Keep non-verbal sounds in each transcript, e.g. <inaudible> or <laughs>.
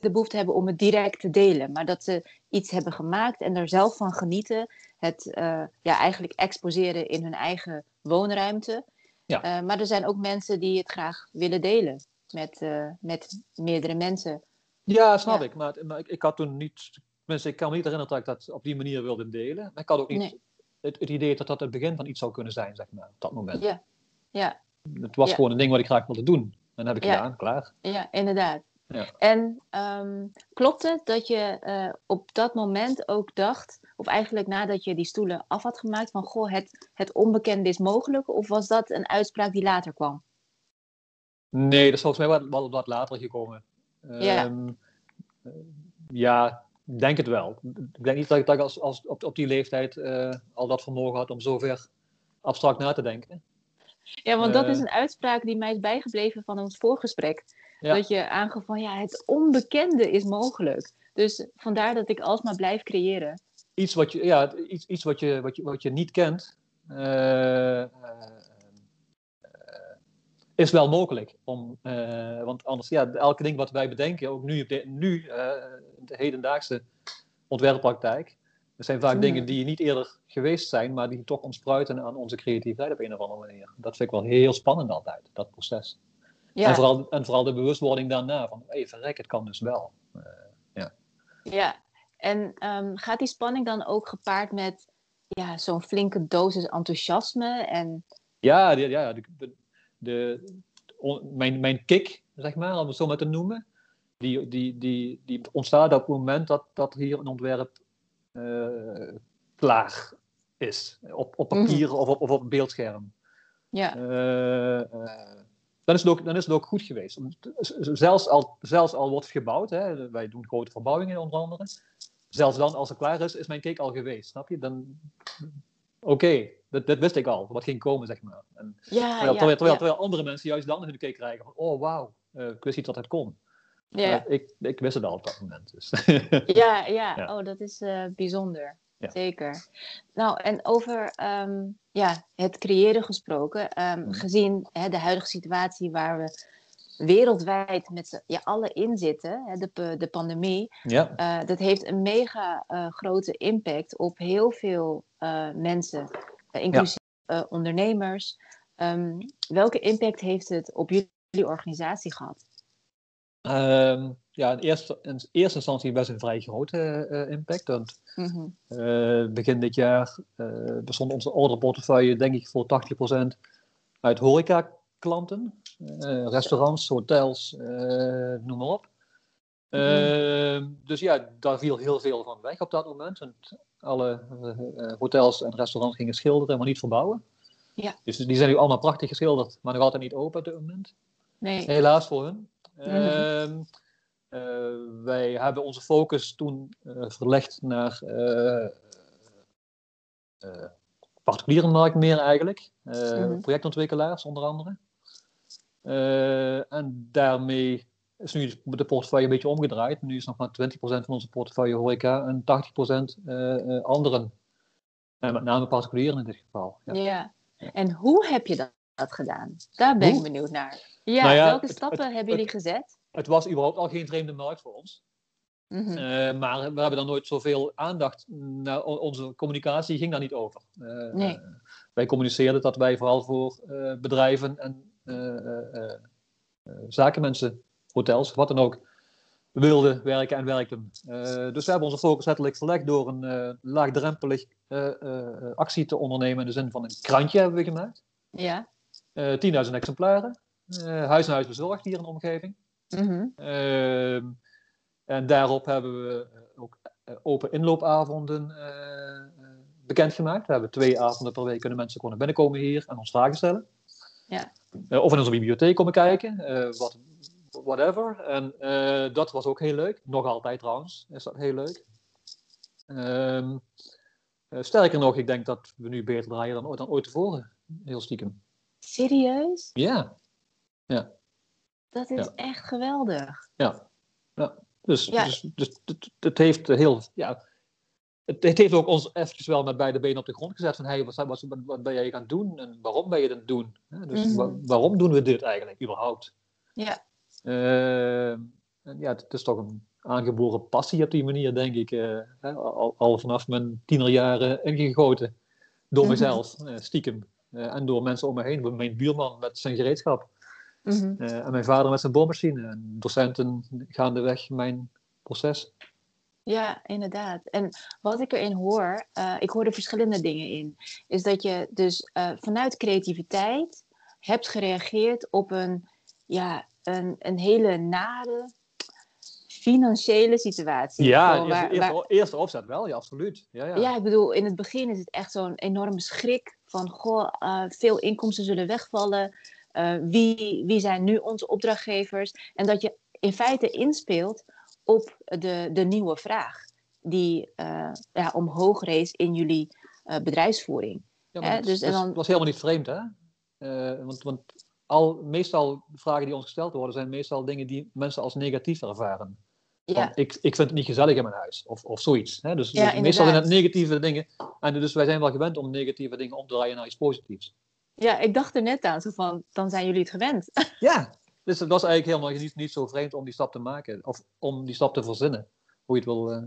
de behoefte hebben om het direct te delen, maar dat ze iets hebben gemaakt en er zelf van genieten. Het eh, ja, eigenlijk exposeren in hun eigen woonruimte. Ja. Eh, maar er zijn ook mensen die het graag willen delen met, eh, met meerdere mensen. Ja, snap Ja. ik. Maar, maar ik, ik had toen niet... Tenminste, ik kan me niet herinneren dat ik dat op die manier wilde delen. Maar ik had ook niet Nee. het, het idee dat dat het begin van iets zou kunnen zijn, zeg maar, op dat moment. Ja, ja, Het was Ja. gewoon een ding wat ik graag wilde doen. En dat heb ik Ja. gedaan, klaar. ja inderdaad. Ja. En ehm, klopt het dat je eh, op dat moment ook dacht, of eigenlijk nadat je die stoelen af had gemaakt, van goh, het, het onbekende is mogelijk? Of was dat een uitspraak die later kwam? Nee, dat is volgens mij wat, wat, wat later gekomen. Ja. Ja, ik denk het wel. Ik denk niet dat ik, dat als, als, op, op die leeftijd eh, al dat vermogen had om zover abstract na te denken. Ja, want dat is een uitspraak die mij is bijgebleven van ons voorgesprek. Ja. Dat je aangaf van ja, het onbekende is mogelijk. Dus vandaar dat ik alsmaar blijf creëren. Iets wat je, ja, iets, iets wat je, wat je, wat je niet kent, eh, eh, is wel mogelijk. Om, eh, want anders, ja, elke ding wat wij bedenken, ook nu, op de, nu de hedendaagse ontwerppraktijk, er zijn vaak dingen die niet eerder geweest zijn, maar die toch ontspruiten aan onze creativiteit op een of andere manier. Dat vind ik wel heel spannend altijd, dat proces. Ja, En, vooral, en vooral de bewustwording daarna, van hé, verrek, het kan dus wel. ja. En ehm, gaat die spanning dan ook gepaard met ja, zo'n flinke dosis enthousiasme? En Ja, de, ja de, de, de- on- mijn, mijn kick, zeg maar, om het zo maar te noemen, die, die, die, die ontstaat op het moment dat, dat hier een ontwerp eh, klaar is. Op, op papier of, op, of op beeldscherm. ja, Eh, eh, dan, is het ook, dan is het ook goed geweest. Zelfs al, zelfs al wordt het gebouwd, hè, wij doen grote verbouwingen onder andere. Zelfs dan, als het klaar is, is mijn cake al geweest. Snap je? Dan, oké, dat, dat wist ik al, wat ging komen, zeg maar. En, ja, terwijl, ja, terwijl, terwijl, ja, andere mensen juist dan hun cake krijgen van, oh wauw, eh, ik wist niet dat het kon. ja, ik, ik wist het al op dat moment. Dus. ja, ja. <laughs> Ja. Oh, dat is eh, bijzonder. Ja. Zeker. Nou, en over ehm, ja, het creëren gesproken, ehm, Mhm. gezien hè, de huidige situatie waar we wereldwijd met z'n ja, allen in zitten, hè, de, de pandemie, ja. eh, dat heeft een mega eh, grote impact op heel veel eh, mensen, inclusief ondernemers. Ehm, welke impact heeft het op jullie organisatie gehad? Ehm, ja, in eerste, in eerste instantie best een vrij grote eh, impact. Want Mhm. Eh, begin dit jaar eh, bestond onze orderportefeuille, denk ik, voor 80% uit horecaklanten. Restaurants, hotels, noem maar op. Eh, Dus ja, daar viel heel veel van weg op dat moment. Want alle hotels en restaurants gingen schilderen, maar niet verbouwen. Ja. Dus die zijn nu allemaal prachtig geschilderd, maar nog altijd niet open op dit moment. Nee. Helaas voor hun. Mhm. Ehm, eh, wij hebben onze focus toen eh, verlegd naar eh, particuliere markt meer eigenlijk. Mhm. Projectontwikkelaars onder andere. En daarmee is nu de portefeuille een beetje omgedraaid. Nu is nog maar 20% van onze portefeuille horeca en 80% eh, eh, anderen. En met name particulieren in dit geval. Ja. Ja. En hoe heb je dat, dat gedaan? Daar ben Hoe? ik benieuwd naar. Ja, Nou ja, welke het- stappen het- hebben jullie gezet? Het was überhaupt al geen vreemde markt voor ons. Mhm. Eh, maar we hebben daar nooit zoveel aandacht naar. Onze communicatie ging daar niet over. Nee. eh, wij communiceerden dat wij vooral voor bedrijven en zakenmensen, hotels, wat dan ook, wilden werken en werkten. Dus we hebben onze focus letterlijk verlegd door een laagdrempelig actie te ondernemen. In de zin van een krantje hebben we gemaakt. Ja. Eh 10.000 exemplaren. Eh, huis naar huis bezorgd hier in de omgeving. Mhm. Ehm, en daarop hebben we eh, ook eh, open inloopavonden eh, eh, bekendgemaakt. We hebben twee avonden per week kunnen mensen gewoon naar binnen komen hier en ons vragen stellen. Ja. Eh, of in onze bibliotheek komen kijken, eh, wat, whatever. En eh, dat was ook heel leuk. Nog altijd trouwens, is dat heel leuk. Ehm, eh, sterker nog, ik denk dat we nu beter draaien dan ooit, dan ooit tevoren. Heel stiekem. Serieus? Ja, Dat is Ja. echt geweldig. Ja, ja. Dus, Ja. dus, dus het, het heeft heel. Ja, het, het heeft ook ons eventjes wel met beide benen op de grond gezet. Van hey, wat, wat, wat, ben jij gaan doen en waarom ben je het doen? Dus Mhm. wa- waarom doen we dit eigenlijk überhaupt? Ja. Ehm, en ja, het is toch een aangeboren passie op die manier, denk ik. eh, al, al vanaf mijn tienerjaren ingegoten. Door Mhm. mezelf, eh, stiekem. Eh, en door mensen om me heen. Mijn buurman met zijn gereedschap. Mhm. eh, en mijn vader met zijn boormachine. En docenten gaandeweg mijn proces. Ja, inderdaad. En wat ik erin hoor, eh, ik hoor er verschillende dingen in. Is dat je dus vanuit creativiteit hebt gereageerd op een, ja, een, een hele nare financiële situatie. Ja, waar- eerste, waar- eerste opzet wel, ja, absoluut. Ja, ja. ja, ik bedoel, in het begin is het echt zo'n enorme schrik van, goh, eh, veel inkomsten zullen wegvallen. Eh, wie, wie zijn nu onze opdrachtgevers? En dat je in feite inspeelt op de, de nieuwe vraag die eh, ja, omhoog rees in jullie bedrijfsvoering. Ja, maar dus en dan- was helemaal niet vreemd, hè? Want want al, meestal de vragen die ons gesteld worden, zijn meestal dingen die mensen als negatief ervaren. Ja, ik, ik vind het niet gezellig in mijn huis, of, of zoiets. Hè? Dus, Ja, dus meestal zijn het negatieve dingen. En dus wij zijn wel gewend om negatieve dingen om te draaien naar iets positiefs. ja, ik dacht er net aan, zo van, dan zijn jullie het gewend. <laughs> Ja, dus het was eigenlijk helemaal niet, niet zo vreemd om die stap te maken. Of om die stap te verzinnen, hoe je het wil... eh,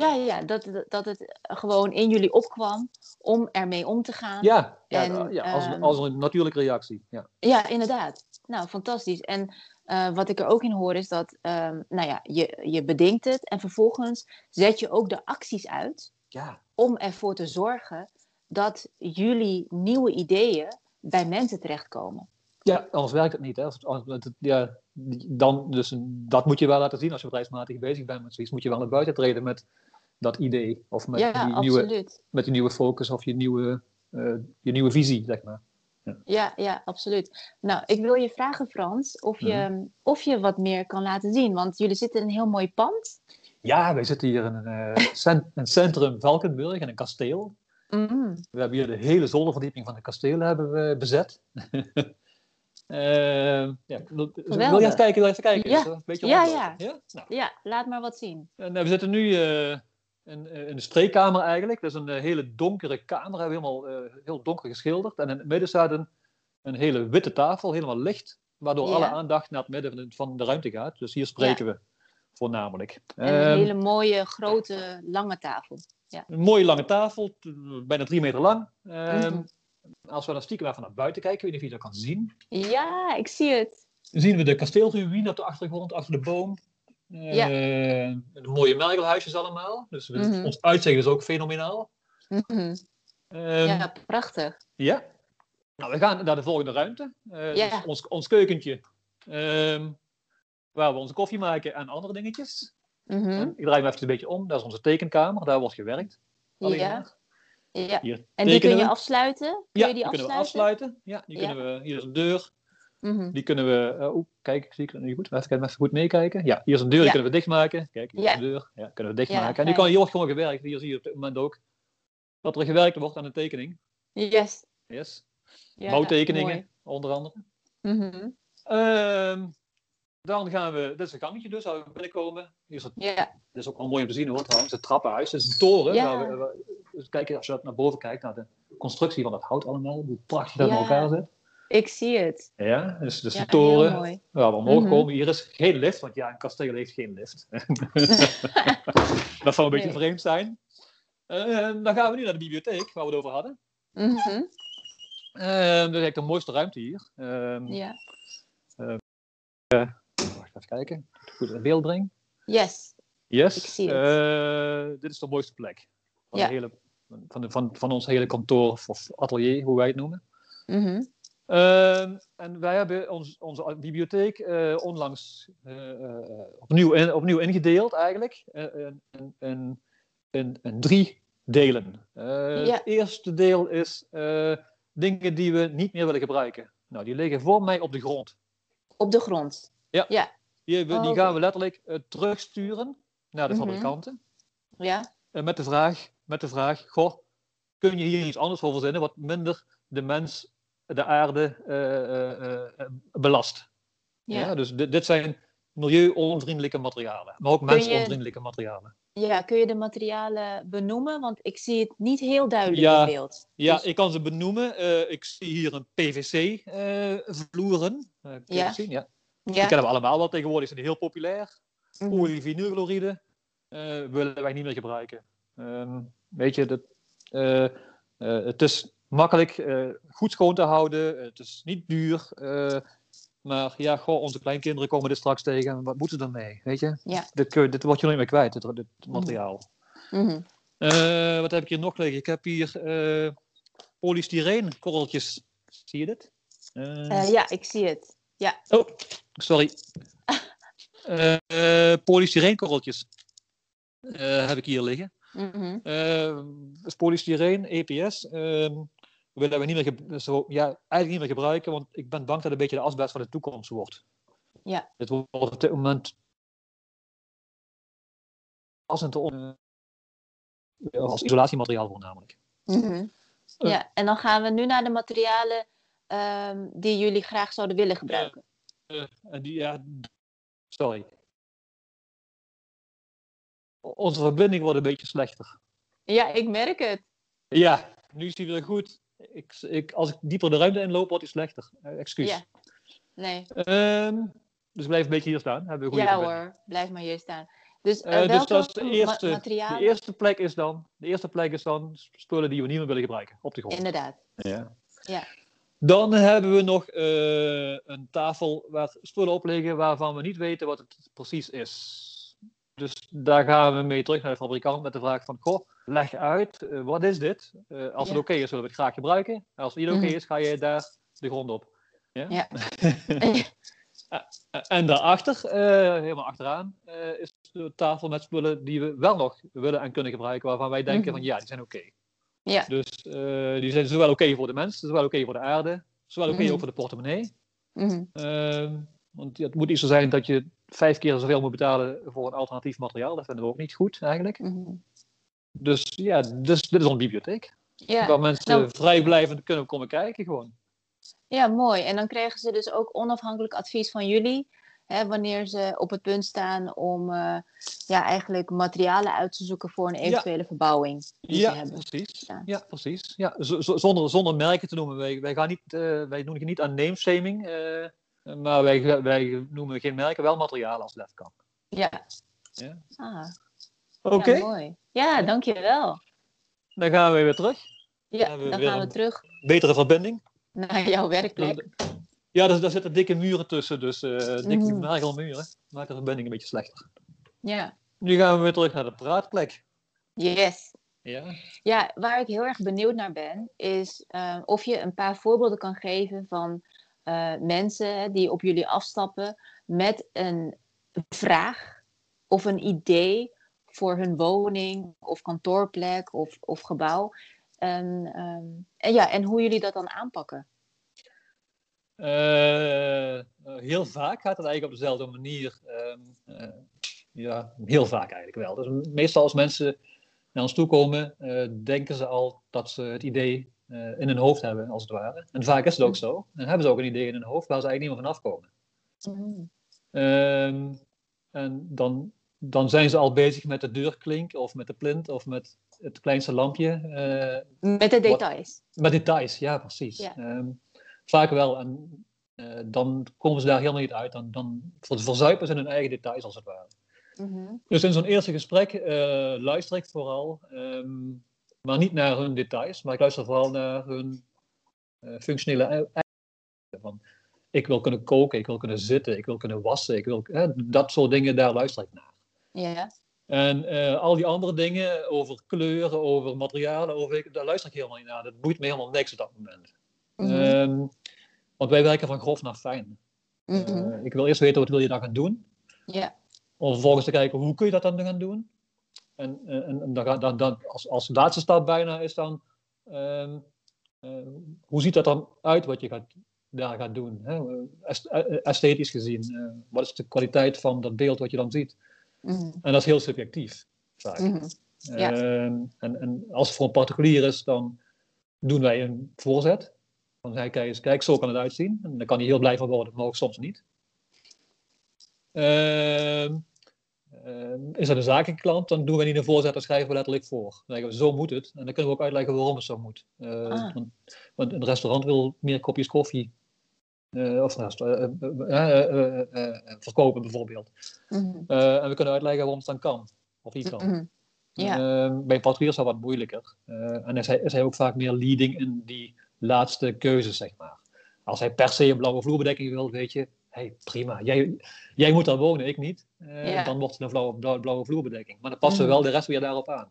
ja, ja, dat, dat het gewoon in jullie opkwam om ermee om te gaan. Ja, ja, En, ja als, ehm, als een natuurlijke reactie. Ja. Ja, inderdaad. Nou, fantastisch. En eh, wat ik er ook in hoor is dat, ehm, nou ja, je, je bedenkt het en vervolgens zet je ook de acties uit Ja. om ervoor te zorgen dat jullie nieuwe ideeën bij mensen terechtkomen. ja, anders werkt het niet. Hè. Als- ja, dan, dus dat moet je wel laten zien als je bedrijfsmatig bezig bent met zoiets. Moet je wel naar buiten treden met dat idee. Of met, ja, die, nieuwe, met die nieuwe focus of je nieuwe, eh, je nieuwe visie, zeg maar. Ja, ja, absoluut. Nou, ik wil je vragen, Frans, of je, Mhm. of je wat meer kan laten zien. Want jullie zitten in een heel mooi pand. Ja, wij zitten hier in een, eh, een centrum Valkenburg, in een kasteel. Mhm. We hebben hier de hele zolderverdieping van het kasteel hebben we bezet. <laughs> Eh, ja, wil je even kijken? Wil je even kijken? Ja. Een beetje Ja, rondlopen. ja. Nou, Ja, laat maar wat zien. En, eh, we zitten nu in, eh, in de spreekkamer eigenlijk. Dat is een eh, hele donkere kamer. Hebben we helemaal eh, heel donker geschilderd. En in het midden staat een, een hele witte tafel, helemaal licht. Waardoor Ja. alle aandacht naar het midden van de, van de ruimte gaat. Dus hier spreken we voornamelijk. En een Ehm, hele mooie, grote, lange tafel. Een mooie lange tafel, bijna drie meter lang. Ehm, Mhm. Als we dan stiekem even naar buiten kijken, weet niet of je dat kan zien. Ja, ik zie het. Dan zien we de kasteelruïne op de achtergrond, achter de boom. Eh, Ja. De mooie mergelhuisjes allemaal. Dus Mhm. ons uitzicht is ook fenomenaal. Mhm. Ehm, Ja, prachtig. Ja. Nou, we gaan naar de volgende ruimte. Eh, Ja. dus ons, ons keukentje. ehm, waar we onze koffie maken en andere dingetjes. Mhm. Ik draai me even een beetje om. Dat is onze tekenkamer. Daar wordt gewerkt. Alleen Ja, maar. ja. Hier En die kun je afsluiten? Kun Ja, je die die kunnen we afsluiten? afsluiten. Ja, die Ja. kunnen we. Hier is een deur. Mhm. Die kunnen we. Oeh, kijk, zie ik het niet goed? Even, even goed meekijken. Ja, hier is een deur. Die Ja. kunnen we dichtmaken. Kijk, hier is een deur. Ja, kunnen we dichtmaken. en die, kan, hier wordt gewoon gewerkt. Hier zie je op dit moment ook dat er gewerkt wordt aan de tekening. Yes. Yes. Ja, Bouwtekeningen, onder andere. Mhm. Ehm, dan gaan we, dit is een gangetje dus, waar we binnenkomen. Hier is het, Ja, dit is ook wel mooi om te zien hoor trouwens, het trappenhuis. Het is een toren. Waar we, dus kijk, als je naar boven kijkt, naar de constructie van dat hout allemaal, hoe prachtig dat Ja. in elkaar zit. Ik zie het. Ja, dus, dus Ja, de toren waar we omhoog komen. Hier is geen lift, want ja, een kasteel heeft geen lift. <laughs> dat zou een beetje Nee. vreemd zijn. Ehm, dan gaan we nu naar de bibliotheek, waar we het over hadden. Mhm. Ehm, dat is eigenlijk de mooiste ruimte hier. Ehm, Ja. Wacht even kijken, goed in beeld breng. Yes. Yes. Ik zie het. Eh, dit is de mooiste plek. Van, Ja. de hele, van, de, van, van ons hele kantoor of atelier, hoe wij het noemen. Mhm. Ehm, en wij hebben ons, onze bibliotheek eh, onlangs eh, eh, opnieuw, in- opnieuw ingedeeld eigenlijk. in, in, in, in, in drie delen. Ja. Het eerste deel is dingen die we niet meer willen gebruiken. Nou, die liggen voor mij op de grond. Op de grond. Die, we- Oh, die oké. gaan we letterlijk terugsturen naar de Mhm. fabrikanten. Ja. Eh, met, de vraag, met de vraag, goh, kun je hier iets anders voor verzinnen wat minder de mens, de aarde eh, eh, eh, belast? Ja. Ja. dus dit, dit zijn milieu-onvriendelijke materialen, maar ook mens-onvriendelijke materialen. ja, kun je de materialen benoemen? Want ik zie het niet heel duidelijk Ja. in beeld. Ja, Dus- ik kan ze benoemen. Ik zie hier een PVC-vloeren. Ja. zien? Ja. Ja. Die kennen we allemaal wel tegenwoordig, zijn die heel populair. Mhm. Polyvinylchloride eh, willen wij niet meer gebruiken. Ehm, weet je, dat, het is makkelijk eh, goed schoon te houden. Het is niet duur. eh, maar ja, goh, onze kleinkinderen komen dit straks tegen. en Wat moeten ze ermee? Weet je? Ja. Dit, dit word je nooit meer kwijt, dit, dit materiaal. Mhm. Eh, wat heb ik hier nog liggen? Ik heb hier eh polystyreenkorreltjes. Zie je dit? Ja, ik zie het. Ja. Oh, sorry. <laughs> Polystyreenkorreltjes heb ik hier liggen. Mhm. Eh, is polystyreen, EPS, ehm, willen we niet meer, zo, ja, eigenlijk niet meer gebruiken, want ik ben bang dat het een beetje de asbest van de toekomst wordt. Ja. Het wordt op dit moment als, een te on- als isolatiemateriaal voornamelijk. Mhm. Eh. Ja, en dan gaan we nu naar de materialen ehm, die jullie graag zouden willen gebruiken. Eh, die, ja, sorry. Onze verbinding wordt een beetje slechter. Ja, ik merk het. Ja, nu is die weer goed. Ik, ik, als ik dieper de ruimte inloop, wordt die slechter. Eh, excuus. Ja. Nee. Ehm, dus blijf een beetje hier staan. Hebben we een goede Ja verbinding. hoor, blijf maar hier staan. Dus, welke dat is de eerste, materialen? de eerste plek is dan, de eerste plek is dan spullen die we niet meer willen gebruiken op de grond. Inderdaad. Ja. Ja. Dan hebben we nog eh, een tafel waar spullen op liggen waarvan we niet weten wat het precies is. Dus daar gaan we mee terug naar de fabrikant met de vraag van, goh, leg uit, eh, wat is dit? Eh, als het oké is, zullen we het graag gebruiken. Als het niet oké is, ga je daar de grond op. Ja? Ja. <laughs> en daarachter, eh, helemaal achteraan, eh, is de tafel met spullen die we wel nog willen en kunnen gebruiken, waarvan wij denken Mhm. van ja, die zijn oké. Ja. Dus eh, die zijn zowel oké voor de mens, zowel oké voor de aarde, zowel oké Mhm. ook voor de portemonnee. Ehm, want het moet niet zo zijn dat je vijf keer zoveel moet betalen voor een alternatief materiaal. Dat vinden we ook niet goed eigenlijk. Mhm. Dus ja, dus, dit is onze bibliotheek. Ja. Waar mensen Nou- vrijblijvend kunnen komen kijken gewoon. ja, mooi. En dan krijgen ze dus ook onafhankelijk advies van jullie. Hè, wanneer ze op het punt staan om eh, ja, eigenlijk materialen uit te zoeken voor een eventuele verbouwing die Ja, ze hebben. precies. Ja. Ja, precies. Ja, zonder, zonder merken te noemen. Wij, wij, gaan niet, eh, wij doen niet aan nameshaming. eh maar wij, wij noemen geen merken, wel materialen als lef kan. Ja. Ja. Ah, Oké, ja, mooi. Ja, dankjewel. dan gaan we weer terug. Ja, we dan gaan we terug Betere verbinding. naar jouw werkplek. Ja, daar, daar zitten dikke muren tussen, dus eh dikke Mhm. nagelmuren. Maakt de verbinding een beetje slechter. Ja, Nu gaan we weer terug naar de praatplek. yes. Ja. Ja, waar ik heel erg benieuwd naar ben, is eh, of je een paar voorbeelden kan geven van eh, mensen die op jullie afstappen met een vraag of een idee voor hun woning of kantoorplek of, of gebouw. En, ehm, en, ja, en hoe jullie dat dan aanpakken. Eh, eh, heel vaak gaat het eigenlijk op dezelfde manier. ehm, eh, ja, heel vaak eigenlijk wel. Dus meestal als mensen naar ons toe komen, denken ze al dat ze het idee in hun hoofd hebben, als het ware. En vaak is het ook zo. En hebben ze ook een idee in hun hoofd waar ze eigenlijk niet meer vanaf komen. Mm. Ehm, en dan, dan zijn ze al bezig met de deurklink of met de plint of met het kleinste lampje. eh, Met de details. met details, ja, precies. Ja. Ehm, vaak wel. En eh, dan komen ze daar helemaal niet uit. Dan, dan ver- verzuipen ze hun eigen details, als het ware. Mhm. Dus in zo'n eerste gesprek eh, luister ik vooral, ehm, maar niet naar hun details, maar ik luister vooral naar hun functionele eigenschappen. Van, ik wil kunnen koken, ik wil kunnen zitten, ik wil kunnen wassen, ik wil, hè, dat soort dingen, daar luister ik naar. Ja. En eh, al die andere dingen over kleuren, over materialen, over, daar luister ik helemaal niet naar. Dat boeit me helemaal niks op dat moment. Mhm. Ehm, want wij werken van grof naar fijn. Mhm. Eh, ik wil eerst weten wat wil je dan gaan doen. Om vervolgens te kijken hoe kun je dat dan gaan doen. En, eh, en, en dan, dan, dan, als, als laatste stap bijna is dan, ehm, eh, hoe ziet dat dan uit wat je gaat, daar gaat doen? Hè? Est- Esthetisch gezien, wat is de kwaliteit van dat beeld wat je dan ziet? Mhm. En dat is heel subjectief, vaak. Mhm. Ja. Ehm, en, en als het voor een particulier is, dan doen wij een voorzet. Dan zeg ik, kijk, eens, kijk, zo kan het uitzien. En dan kan hij heel blij van worden, maar ook soms niet. Ehm, ehm, is dat een zakelijke klant, dan doen we niet een voorzet, dan schrijven we letterlijk voor. Dan zeggen we, zo moet het. En dan kunnen we ook uitleggen waarom het zo moet. Ah. want, want een restaurant wil meer kopjes koffie of nou, verkopen bijvoorbeeld. Mhm. en we kunnen uitleggen waarom het dan kan, of niet kan. Ja. Ehm, bij particulier is dat wat moeilijker. Eh, en is hij, is hij ook vaak meer leading in die laatste keuzes, zeg maar. Als hij per se een blauwe vloerbedekking wil, weet je, hey, prima. Jij, jij moet daar wonen, ik niet. Eh, Ja. Dan wordt het een blauwe, blauwe, vloerbedekking. Maar dan passen we Mhm. wel de rest weer daarop aan.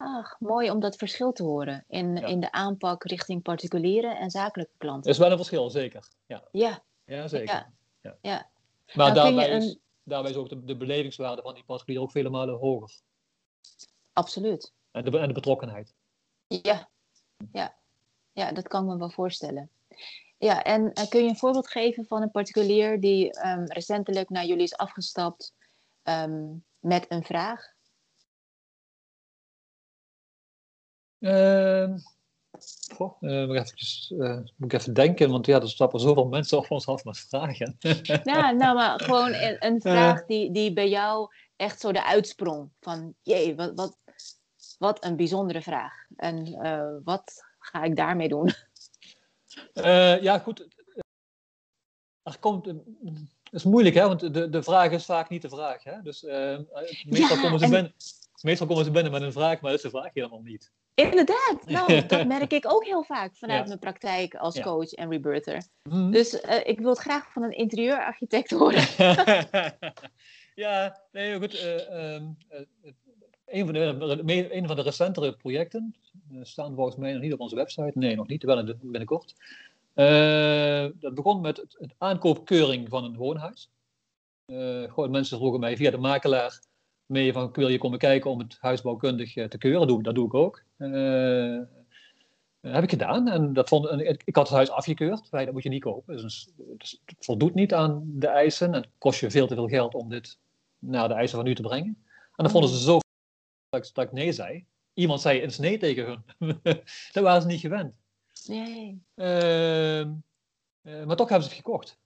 Ach, mooi om dat verschil te horen in, Ja. in de aanpak richting particuliere en zakelijke klanten. Er is wel een verschil, zeker. Ja, Ja, ja zeker. Ja. Ja. Ja. Maar Nou, daarbij, is, een- daarbij is ook de, de belevingswaarde van die particulier ook vele malen hoger. absoluut. En de, en de betrokkenheid. Ja. Ja. ja, dat kan ik me wel voorstellen. Ja, en eh, kun je een voorbeeld geven van een particulier die ehm, recentelijk naar jullie is afgestapt ehm, met een vraag? Goh, eh, moet, ik eventjes, eh, moet ik even denken, want ja, er stappen zoveel mensen op ons af met vragen. Ja, <laughs> nou, maar gewoon een, een vraag die, die bij jou echt zo de uitsprong. Van, jee, wat, wat, wat een bijzondere vraag. En eh, wat ga ik daarmee doen? <laughs> Eh, ja, goed. Er komt, het is moeilijk, hè, want de, de vraag is vaak niet de vraag. Hè? Dus eh, meestal, Ja, komen ze en- binnen, meestal komen ze binnen met een vraag, maar dat is de vraag helemaal niet. Inderdaad, <laughs> nou, dat merk ik ook heel vaak vanuit Ja. mijn praktijk als Ja. coach en rebirther. Hm. Dus eh, ik wil het graag van een interieurarchitect horen. <laughs> ja, nee, goed. eh, ehm, eh, een, van de, een van de recentere projecten staan volgens mij nog niet op onze website. Nee, nog niet, wel in de- binnenkort. Dat begon met het, het aankoopkeuring van een woonhuis. Gewoon mensen vroegen mij via de makelaar mee van wil je komen kijken om het huisbouwkundig eh, te keuren. Dat doe, dat doe ik ook. Eh, heb ik gedaan en, dat vond, en ik, ik had het huis afgekeurd. Wij, dat moet je niet kopen. Dus, dus het voldoet niet aan de eisen en het kost je veel te veel geld om dit naar de eisen van u te brengen. En dan vonden ze zo dat ik, dat ik nee zei. Iemand zei eens nee tegen hun. <laughs> dat waren ze niet gewend. Nee. Ehm, eh, maar toch hebben ze het gekocht.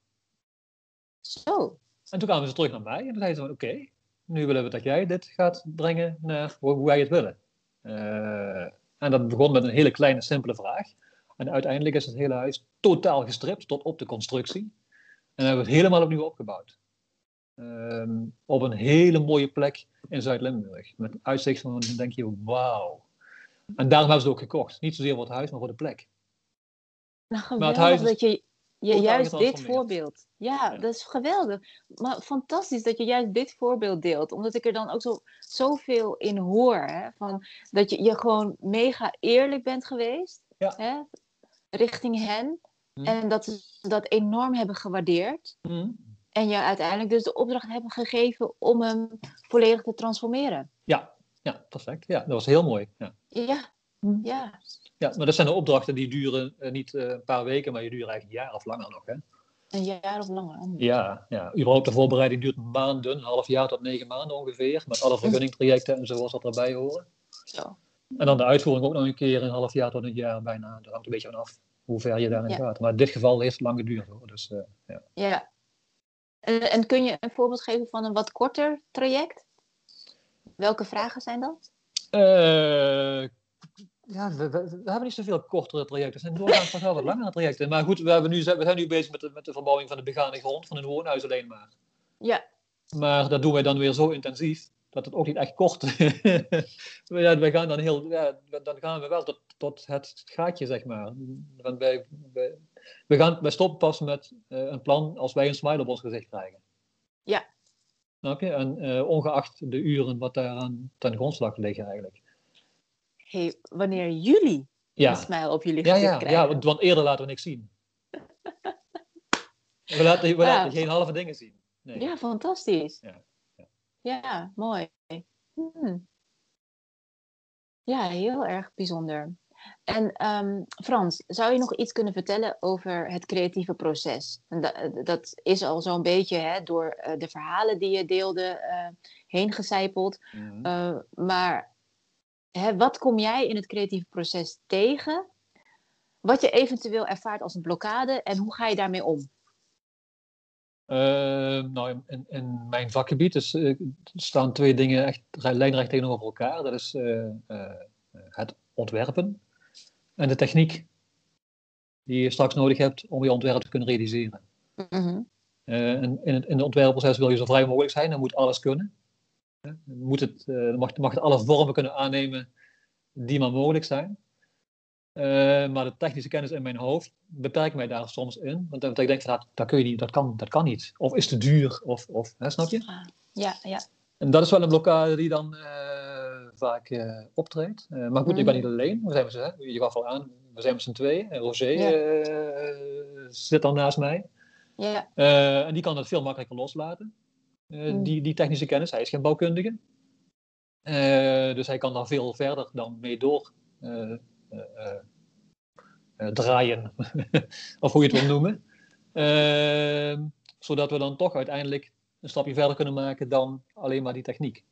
Zo. En toen kwamen ze terug naar mij en toen zeiden ze oké, nu willen we dat jij dit gaat brengen naar hoe, wij het willen. Eh, en dat begon met een hele kleine, simpele vraag. En uiteindelijk is het hele huis totaal gestript tot op de constructie. En hebben we het helemaal opnieuw opgebouwd. Ehm, op een hele mooie plek in Zuid-Limburg. Met uitzicht van, dan denk je, wauw. En daarom hebben ze het ook gekocht. Niet zozeer voor het huis, maar voor de plek. Nou, het geweldig huis is dat je, totaal juist dit voorbeeld. Ja, Ja. dat is geweldig. Maar fantastisch dat je juist dit voorbeeld deelt. Omdat ik er dan ook zo, zoveel in hoor. Hè? Van, dat je, je gewoon mega eerlijk bent geweest. Ja. Hè? Richting hen. Hm. En dat ze dat enorm hebben gewaardeerd. En je uiteindelijk dus de opdracht hebben gegeven om hem volledig te transformeren. Ja, ja, perfect. Ja, dat was heel mooi. Ja. Ja, Hm. ja. Ja, maar dat zijn de opdrachten die duren eh, niet eh, een paar weken, maar die duren eigenlijk een jaar of langer nog. Hè? Een jaar of langer. Ja, ja, überhaupt de voorbereiding duurt maanden, een half jaar tot negen maanden ongeveer, met alle vergunningtrajecten en zoals dat erbij horen. Zo. En dan de uitvoering ook nog een keer een half jaar tot een jaar bijna. Dat hangt een beetje vanaf hoe ver je daarin Ja. gaat. Maar in dit geval heeft het lang geduurd hoor. Dus, eh, ja. Ja. En, en kun je een voorbeeld geven van een wat korter traject? Welke vragen zijn dat? Eh, ja, we, we- we hebben niet zoveel kortere trajecten. Het zijn doorgaans toch wel wat langere trajecten. Maar goed, we, hebben nu, we zijn nu bezig met de, met de verbouwing van de begane grond van een woonhuis alleen maar. Ja, Maar dat doen wij dan weer zo intensief dat het ook niet echt kort. <laughs> ja, wij gaan dan heel, ja, dan gaan we wel tot, tot het gaatje, zeg maar. Want wij, wij, we gaan, wij stoppen pas met eh, een plan als wij een smile op ons gezicht krijgen. Ja. Snap je? En eh, ongeacht de uren wat daaraan ten grondslag liggen eigenlijk. Hey, wanneer jullie een smile op jullie gezicht ja, krijgen. ja want, want eerder laten we niks zien. We laten, we <laughs> Ja. laten geen halve dingen zien. Nee. Ja, fantastisch. Ja, ja. Ja, mooi. Hmm. Ja, heel erg bijzonder. En ehm, Frans, zou je nog iets kunnen vertellen over het creatieve proces? En da- dat is al zo'n beetje hè, door eh, de verhalen die je deelde eh, heen gecijpeld. Mhm. Eh, maar hè, wat kom jij in het creatieve proces tegen? Wat je eventueel ervaart als een blokkade en hoe ga je daarmee om? Eh, nou, in, in, in mijn vakgebied is, eh, staan twee dingen echt re- lijnrecht tegenover elkaar. Dat is eh, eh, het ontwerpen en de techniek. die je straks nodig hebt om je ontwerp te kunnen realiseren. Mhm. In het, in het ontwerpproces wil je zo vrij mogelijk zijn, dan moet alles kunnen. Moet het, uh, mag, mag het alle vormen kunnen aannemen die maar mogelijk zijn. maar de technische kennis in mijn hoofd beperkt mij daar soms in. Want dan ik denk, dat, dat, kun je niet, dat, kan, dat kan niet. Of is te duur, of, of hè, snap je? Ah, ja, ja. En dat is wel een blokkade die dan vaak optreedt. maar goed, mm. ik ben niet alleen. We zijn, je gaf al aan, we zijn met z'n tweeën. Roger ja. zit dan naast mij. Ja. En die kan dat veel makkelijker loslaten, mm. die, die technische kennis. Hij is geen bouwkundige. Uh, dus hij kan daar veel verder dan mee door draaien, <laughs> of hoe je het wil noemen. Ehm, zodat we dan toch uiteindelijk een stapje verder kunnen maken dan alleen maar die techniek.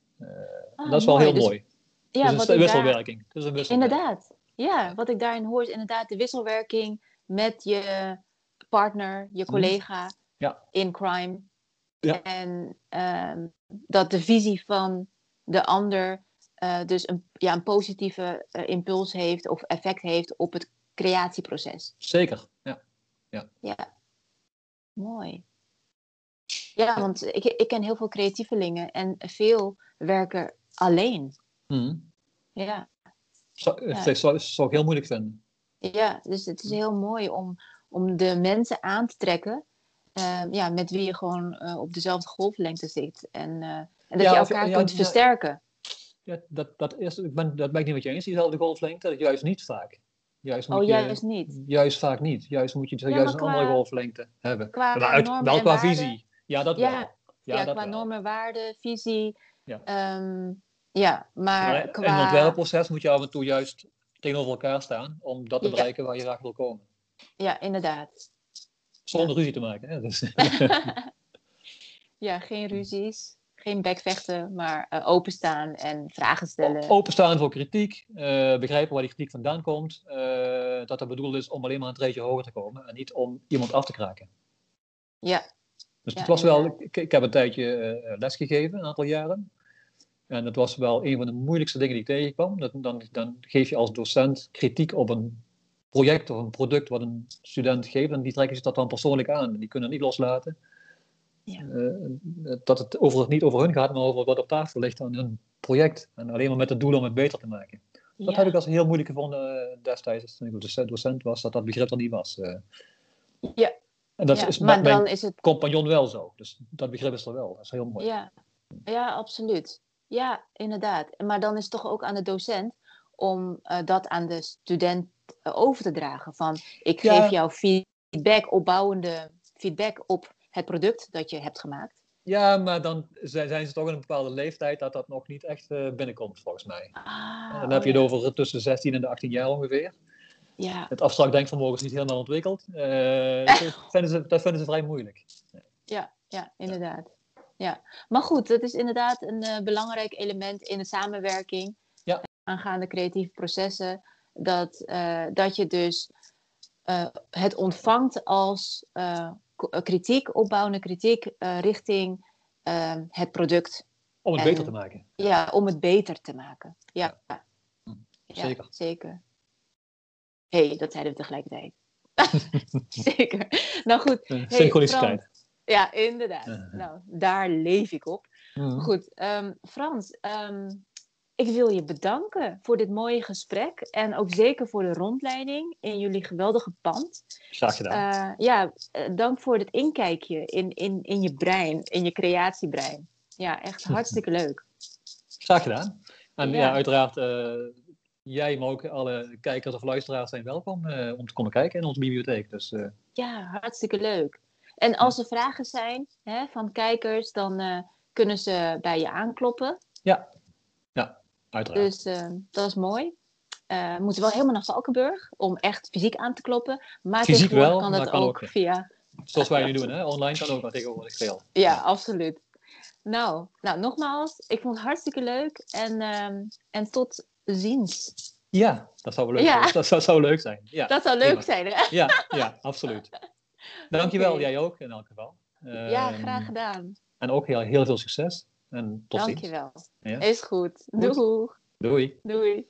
Ah, dat is wel mooi. heel dus, mooi. Ja, dus een wisselwerking. Daar, dus een wisselwerking. Inderdaad. Ja, wat ik daarin hoor is inderdaad de wisselwerking met je partner, je mhm. collega ja. in crime. Ja. En uh, dat de visie van de ander uh, dus een, ja, een positieve uh, impuls heeft of effect heeft op het creatieproces. Zeker, ja. Ja, ja. mooi. Ja, want ik, ik ken heel veel creatievelingen en veel werken alleen. Mm. Ja. Zou, ja. zou, zou ik heel moeilijk vinden. Ja, dus het is heel mooi om, om de mensen aan te trekken uh, ja, met wie je gewoon uh, op dezelfde golflengte zit. En, uh, en dat ja, je elkaar kunt versterken. Ja, dat, dat, is, ik ben, dat ben ik niet met je eens, diezelfde golflengte. Dat juist niet vaak. Juist moet oh, juist je, niet? Juist vaak niet. Juist moet je juist qua, een andere golflengte hebben. Qua maar uit, wel qua visie. Ja, dat ja, wel. Ja, dat qua normen, waarden, visie. Ja, um, ja maar, maar qua... In het ontwerpproces moet je af en toe juist tegenover elkaar staan om dat te bereiken waar je graag wil komen. Ja, inderdaad. Zonder ruzie te maken. Hè? Dus. <laughs> ja, geen ruzies. Geen bekvechten, maar uh, openstaan en vragen stellen. Openstaan voor kritiek. Uh, begrijpen waar die kritiek vandaan komt. Uh, dat dat bedoeld is om alleen maar een treedje hoger te komen. En niet om iemand af te kraken. Ja. Dus het was wel... Ik, ik, heb een tijdje lesgegeven, een aantal jaren. En dat was wel een van de moeilijkste dingen die ik tegenkwam. Dat, dan, dan geef je als docent kritiek op een project of een product wat een student geeft, en die trekken zich dat dan persoonlijk aan. Die kunnen niet loslaten. Ja. Uh, dat het over, niet over hun gaat, maar over wat op tafel ligt aan hun project. En alleen maar met het doel om het beter te maken. Dat heb ik als heel moeilijk gevonden uh, destijds, toen ik docent was, dat dat begrip er niet was. Uh. Ja. En dat is maar dan is het compagnon wel zo. Dus dat begrip is er wel. Dat is heel mooi. Ja, ja absoluut. Ja, inderdaad. Maar dan is het toch ook aan de docent om dat aan de student eh, over te dragen. Van ik geef jou feedback, opbouwende feedback op het product dat je hebt gemaakt. Ja, maar dan zijn ze toch in een bepaalde leeftijd dat dat nog niet echt uh, binnenkomt, volgens mij. Ah, dan heb je het oh over tussen de 16 en de 18 jaar ongeveer. Ja. Het abstract denkvermogen is niet helemaal ontwikkeld. Uh, <laughs> dat, vinden ze, dat vinden ze vrij moeilijk. Ja, ja inderdaad. Ja. Maar goed, dat is inderdaad een uh, belangrijk element in de samenwerking ja. aangaande creatieve processen dat, uh, dat je dus uh, het ontvangt als uh, kritiek, opbouwende kritiek richting het product. Om het en, beter te maken. Ja, om het beter te maken. Ja, ja. Hm, zeker. Ja, zeker. Hé, hey, dat zeiden we tegelijkertijd. <laughs> zeker. Nou goed. Hey, Synchroniciteit. Ja, inderdaad. Nou, daar leef ik op. Mm. Goed, um, Frans, um, ik wil je bedanken voor dit mooie gesprek en ook zeker voor de rondleiding in jullie geweldige pand. Graag gedaan. Uh, ja, eh, dank voor het inkijkje in, in, in je brein, in je creatiebrein. Ja, echt <laughs> hartstikke leuk. Graag gedaan. En ja, ja uiteraard, uh, jij, maar ook alle kijkers of luisteraars zijn welkom uh, om te komen kijken in onze bibliotheek. Dus, Ja, hartstikke leuk. En als er vragen zijn hè, van kijkers, dan kunnen ze bij je aankloppen. Ja, ja. Dus uh, dat is mooi. Uh, we moeten wel helemaal naar Valkenburg om echt fysiek aan te kloppen. Maar fysiek wel, kan dat kan ook, via... Zoals wij nu doen, hè? online kan ook maar tegenwoordig veel. Ja, absoluut. Nou, nou, nogmaals, ik vond het hartstikke leuk en, um, en tot ziens. Ja, dat zou wel leuk, ja. dat zou, zou leuk zijn. Ja, dat zou leuk zijn, hè? Ja, ja, absoluut. Dankjewel, okay. jij ook in elk geval. Ja, ehm, graag gedaan. En ook heel, heel veel succes. En tot Dankjewel. ziens. Ja? Is goed. goed. Doei. Doei. Doei.